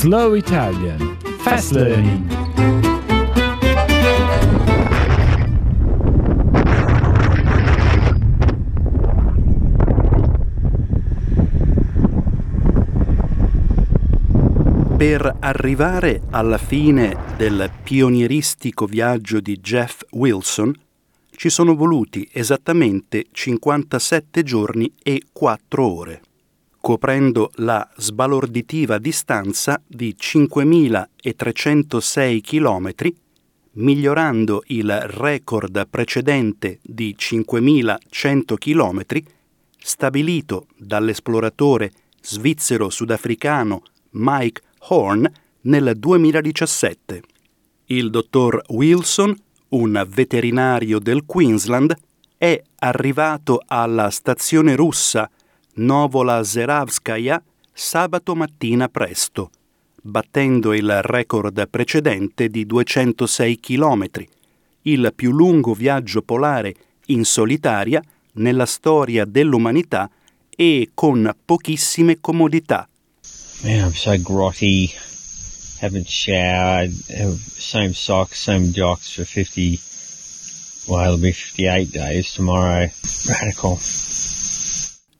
Slow Italian Fast Learning. Per arrivare alla fine del pionieristico viaggio di Jeff Wilson ci sono voluti esattamente 57 giorni e 4 ore, coprendo la sbalorditiva distanza di 5.306 km, migliorando il record precedente di 5.100 km stabilito dall'esploratore svizzero-sudafricano Mike Horn nel 2017. Il dottor Wilson, un veterinario del Queensland, è arrivato alla stazione russa Novola Zeravskaya sabato mattina presto, battendo il record precedente di 206 km, il più lungo viaggio polare in solitaria nella storia dell'umanità e con pochissime comodità. Man, I'm so grotty. Haven't showered. Same socks, same jocks for 50. Well, it'll be 58 days tomorrow. Radical.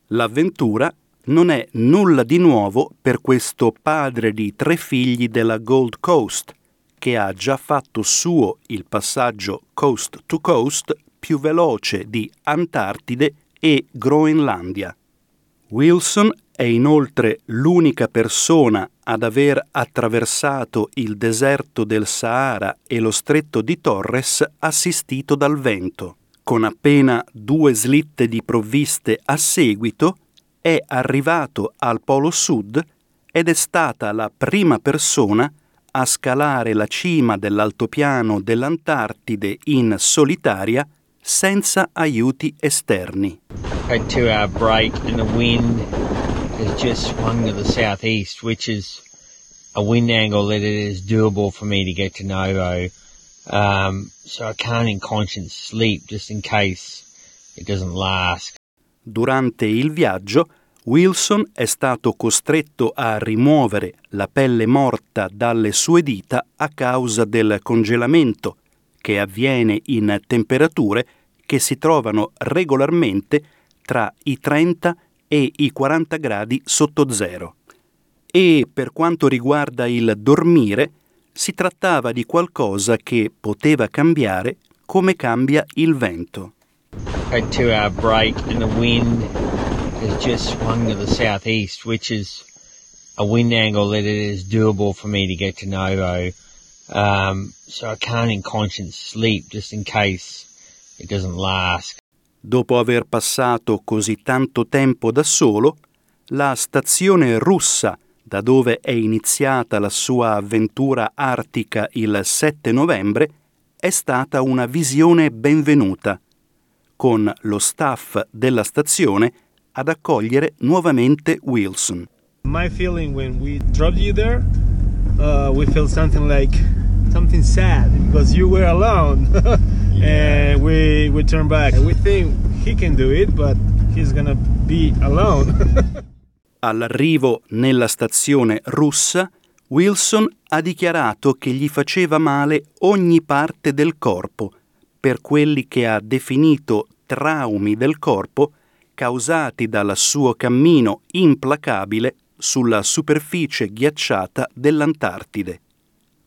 L'avventura non è nulla di nuovo per questo padre di tre figli della Gold Coast, che ha già fatto suo il passaggio coast to coast più veloce di Antartide e Groenlandia. Wilson è inoltre l'unica persona ad aver attraversato il deserto del Sahara e lo stretto di Torres assistito dal vento. Con appena due slitte di provviste a seguito, è arrivato al Polo Sud ed è stata la prima persona a scalare la cima dell'altopiano dell'Antartide in solitaria senza aiuti esterni. Had two hour break and the wind has just swung to the southeast, which is a wind angle that it is doable for me to get to Novo. Um, so I can't in conscience sleep just in case it doesn't last. Durante il viaggio, Wilson è stato costretto a rimuovere la pelle morta dalle sue dita a causa del congelamento, che avviene in temperature che si trovano regolarmente tra i 30 e i 40 gradi sotto zero. E per quanto riguarda il dormire, si trattava di qualcosa che poteva cambiare come cambia il vento. Had two hour break and the wind has just swung to the southeast, which is a wind angle that it is doable for me to get to Novo. Um, so I can't in conscience sleep just in case it doesn't last. Dopo aver passato così tanto tempo da solo, la stazione russa da dove è iniziata la sua avventura artica il 7 novembre, è stata una visione benvenuta, con lo staff della stazione ad accogliere nuovamente Wilson. My feeling when we dropped you there, uh, we felt something like something sad because you were alone, and we we turned back. We think he can do it, but he's gonna be alone. All'arrivo nella stazione russa, Wilson ha dichiarato che gli faceva male ogni parte del corpo per quelli che ha definito traumi del corpo causati dal suo cammino implacabile sulla superficie ghiacciata dell'Antartide.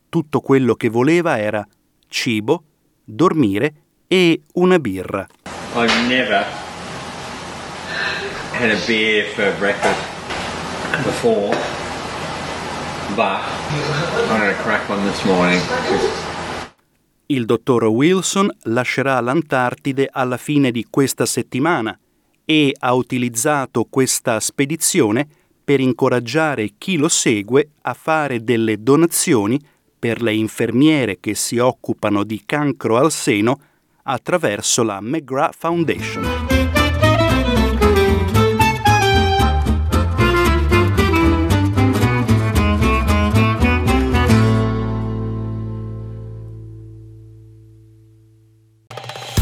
Tutto quello che voleva era cibo, dormire e una birra. I've never had a beer for breakfast before, but I'm going to crack one this morning. Il dottor Wilson lascerà l'Antartide alla fine di questa settimana e ha utilizzato questa spedizione per incoraggiare chi lo segue a fare delle donazioni per le infermiere che si occupano di cancro al seno attraverso la McGrath Foundation.